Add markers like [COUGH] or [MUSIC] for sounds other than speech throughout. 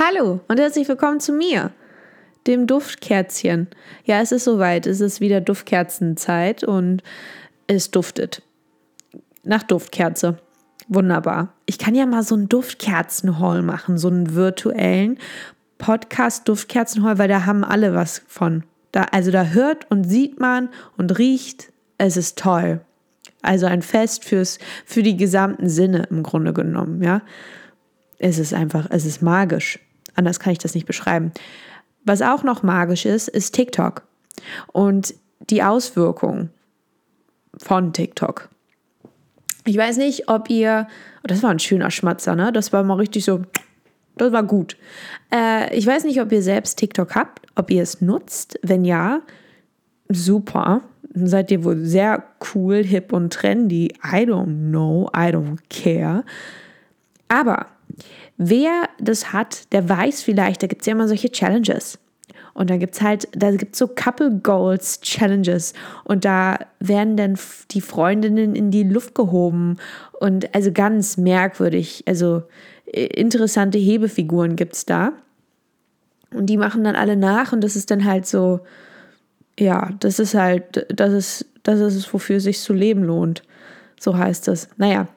Hallo und herzlich willkommen zu mir, dem Duftkerzchen. Ja, es ist soweit, es ist wieder Duftkerzenzeit und es duftet. Nach Duftkerze. Wunderbar. Ich kann ja mal so einen Duftkerzenhall machen, so einen virtuellen Podcast-Duftkerzenhall, weil da haben alle was von. Da, also da hört und sieht man und riecht. Es ist toll. Also ein Fest fürs, für die gesamten Sinne im Grunde genommen, ja es ist einfach, es ist magisch. Anders kann ich das nicht beschreiben. Was auch noch magisch ist, ist TikTok und die Auswirkungen von TikTok. Ich weiß nicht, ob ihr, oh, das war ein schöner Schmatzer, ne? Das war mal richtig so, das war gut. Äh, ich weiß nicht, ob ihr selbst TikTok habt, ob ihr es nutzt. Wenn ja, super. Seid ihr wohl sehr cool, hip und trendy. I don't know, I don't care. Aber Wer das hat, der weiß vielleicht, da gibt es ja immer solche Challenges. Und da gibt es halt, da gibt es so Couple Goals Challenges. Und da werden dann die Freundinnen in die Luft gehoben. Und also ganz merkwürdig. Also äh, interessante Hebefiguren gibt es da. Und die machen dann alle nach. Und das ist dann halt so, ja, das ist halt, das ist, das ist es, wofür es sich zu leben lohnt. So heißt es. Naja,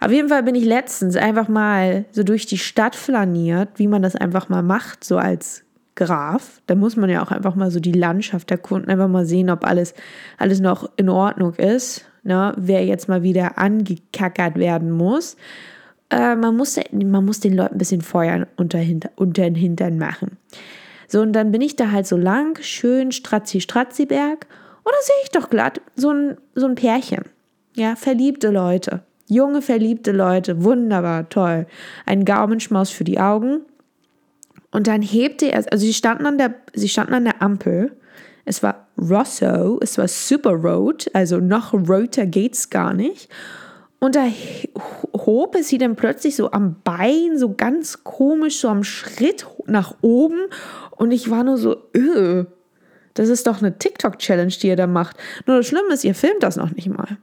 auf jeden Fall bin ich letztens einfach mal so durch die Stadt flaniert, wie man das einfach mal macht, so als Graf. Da muss man ja auch einfach mal so die Landschaft erkunden, einfach mal sehen, ob alles, alles noch in Ordnung ist. Ne? Wer jetzt mal wieder angekackert werden muss. Äh, man, muss man muss den Leuten ein bisschen Feuer unter, unter den Hintern machen. So, und dann bin ich da halt so lang, schön Stratzi-Stratzi-Berg. Und da sehe ich doch glatt so ein, so ein Pärchen. Ja, verliebte Leute. Junge, verliebte Leute. Wunderbar, toll. Ein Gaumenschmaus für die Augen. Und dann hebte er, also sie standen an der, sie standen an der Ampel. Es war Rosso, es war Super Road, also noch roter geht's gar nicht. Und da hob es sie dann plötzlich so am Bein, so ganz komisch, so am Schritt nach oben. Und ich war nur so, öh, das ist doch eine TikTok-Challenge, die ihr da macht. Nur das Schlimme ist, ihr filmt das noch nicht mal.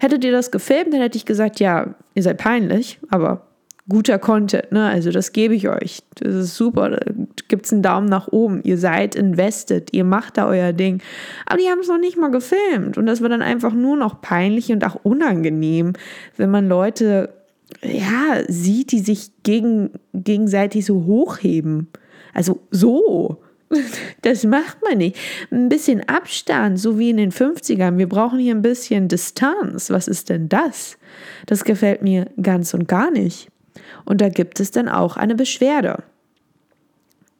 Hättet ihr das gefilmt, dann hätte ich gesagt, ja, ihr seid peinlich, aber guter Content, ne? Also das gebe ich euch. Das ist super. Da gibt einen Daumen nach oben. Ihr seid invested, ihr macht da euer Ding. Aber die haben es noch nicht mal gefilmt. Und das war dann einfach nur noch peinlich und auch unangenehm, wenn man Leute ja, sieht, die sich gegen, gegenseitig so hochheben. Also so. Das macht man nicht. Ein bisschen Abstand, so wie in den 50ern. Wir brauchen hier ein bisschen Distanz. Was ist denn das? Das gefällt mir ganz und gar nicht. Und da gibt es dann auch eine Beschwerde.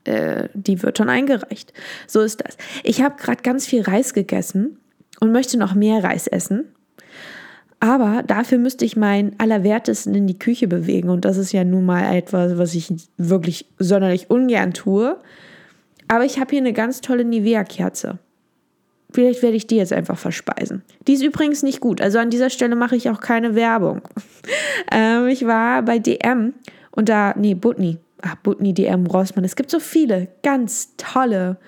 Äh, die wird schon eingereicht. So ist das. Ich habe gerade ganz viel Reis gegessen und möchte noch mehr Reis essen. Aber dafür müsste ich meinen Allerwertesten in die Küche bewegen. Und das ist ja nun mal etwas, was ich wirklich sonderlich ungern tue. Aber ich habe hier eine ganz tolle Nivea-Kerze. Vielleicht werde ich die jetzt einfach verspeisen. Die ist übrigens nicht gut. Also an dieser Stelle mache ich auch keine Werbung. [LAUGHS] ähm, ich war bei DM und da, nee, Butni. Ach, Butni, DM, Rossmann. Es gibt so viele ganz tolle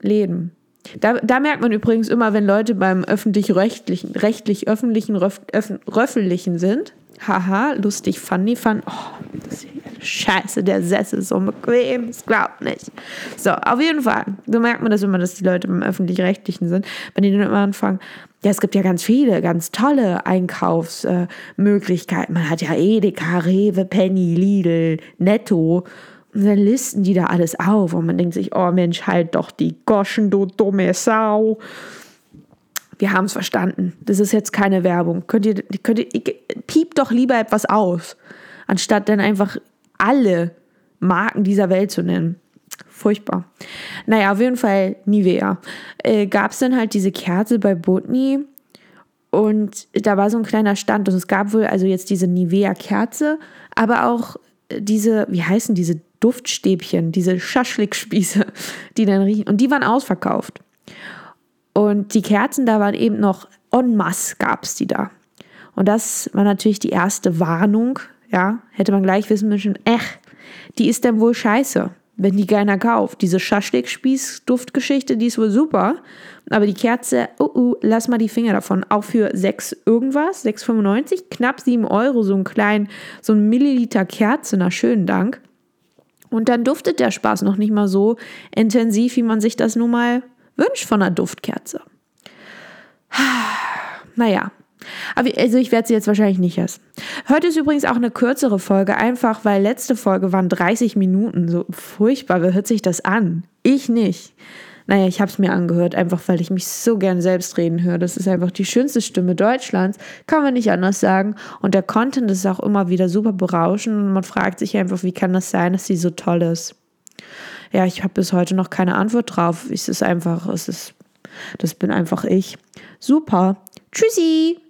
Läden. Da, da merkt man übrigens immer, wenn Leute beim öffentlich-rechtlichen, rechtlich-öffentlichen, röffentlichen sind. Haha, lustig, funny, fun. Oh, das ist Scheiße, der Sessel ist so bequem, das glaubt nicht. So, auf jeden Fall. So merkt man das immer, dass die Leute beim Öffentlich-Rechtlichen sind, wenn die dann immer anfangen, ja, es gibt ja ganz viele, ganz tolle Einkaufsmöglichkeiten. Man hat ja Edeka, Rewe, Penny, Lidl, Netto. Und dann listen die da alles auf und man denkt sich, oh Mensch, halt doch die Goschen, du dumme Sau. Wir haben es verstanden. Das ist jetzt keine Werbung. Könnt ihr, könnt ihr, piept doch lieber etwas aus, anstatt dann einfach alle Marken dieser Welt zu nennen. Furchtbar. Naja, auf jeden Fall Nivea. Äh, Gab es dann halt diese Kerze bei Botni und da war so ein kleiner Stand und es gab wohl also jetzt diese Nivea-Kerze, aber auch diese, wie heißen diese Duftstäbchen, diese Schaschlikspieße, die dann riechen und die waren ausverkauft. Und die Kerzen da waren eben noch en masse gab es die da. Und das war natürlich die erste Warnung, ja, hätte man gleich wissen müssen, ech, die ist dann wohl scheiße, wenn die keiner kauft. Diese Schaschlik-Spieß-Duftgeschichte, die ist wohl super. Aber die Kerze, uh, uh, lass mal die Finger davon. Auch für 6 irgendwas, 6,95, knapp 7 Euro, so ein klein, so ein Milliliter Kerze, na schönen Dank. Und dann duftet der Spaß noch nicht mal so intensiv, wie man sich das nun mal wünscht von einer Duftkerze. Naja, also ich werde sie jetzt wahrscheinlich nicht essen. Heute ist übrigens auch eine kürzere Folge, einfach weil letzte Folge waren 30 Minuten. So furchtbar, wer hört sich das an? Ich nicht. Naja, ich habe es mir angehört, einfach weil ich mich so gern selbst reden höre. Das ist einfach die schönste Stimme Deutschlands, kann man nicht anders sagen. Und der Content ist auch immer wieder super berauschend und man fragt sich einfach, wie kann das sein, dass sie so toll ist. Ja, ich habe bis heute noch keine Antwort drauf. Es ist einfach, es ist, das bin einfach ich. Super. Tschüssi.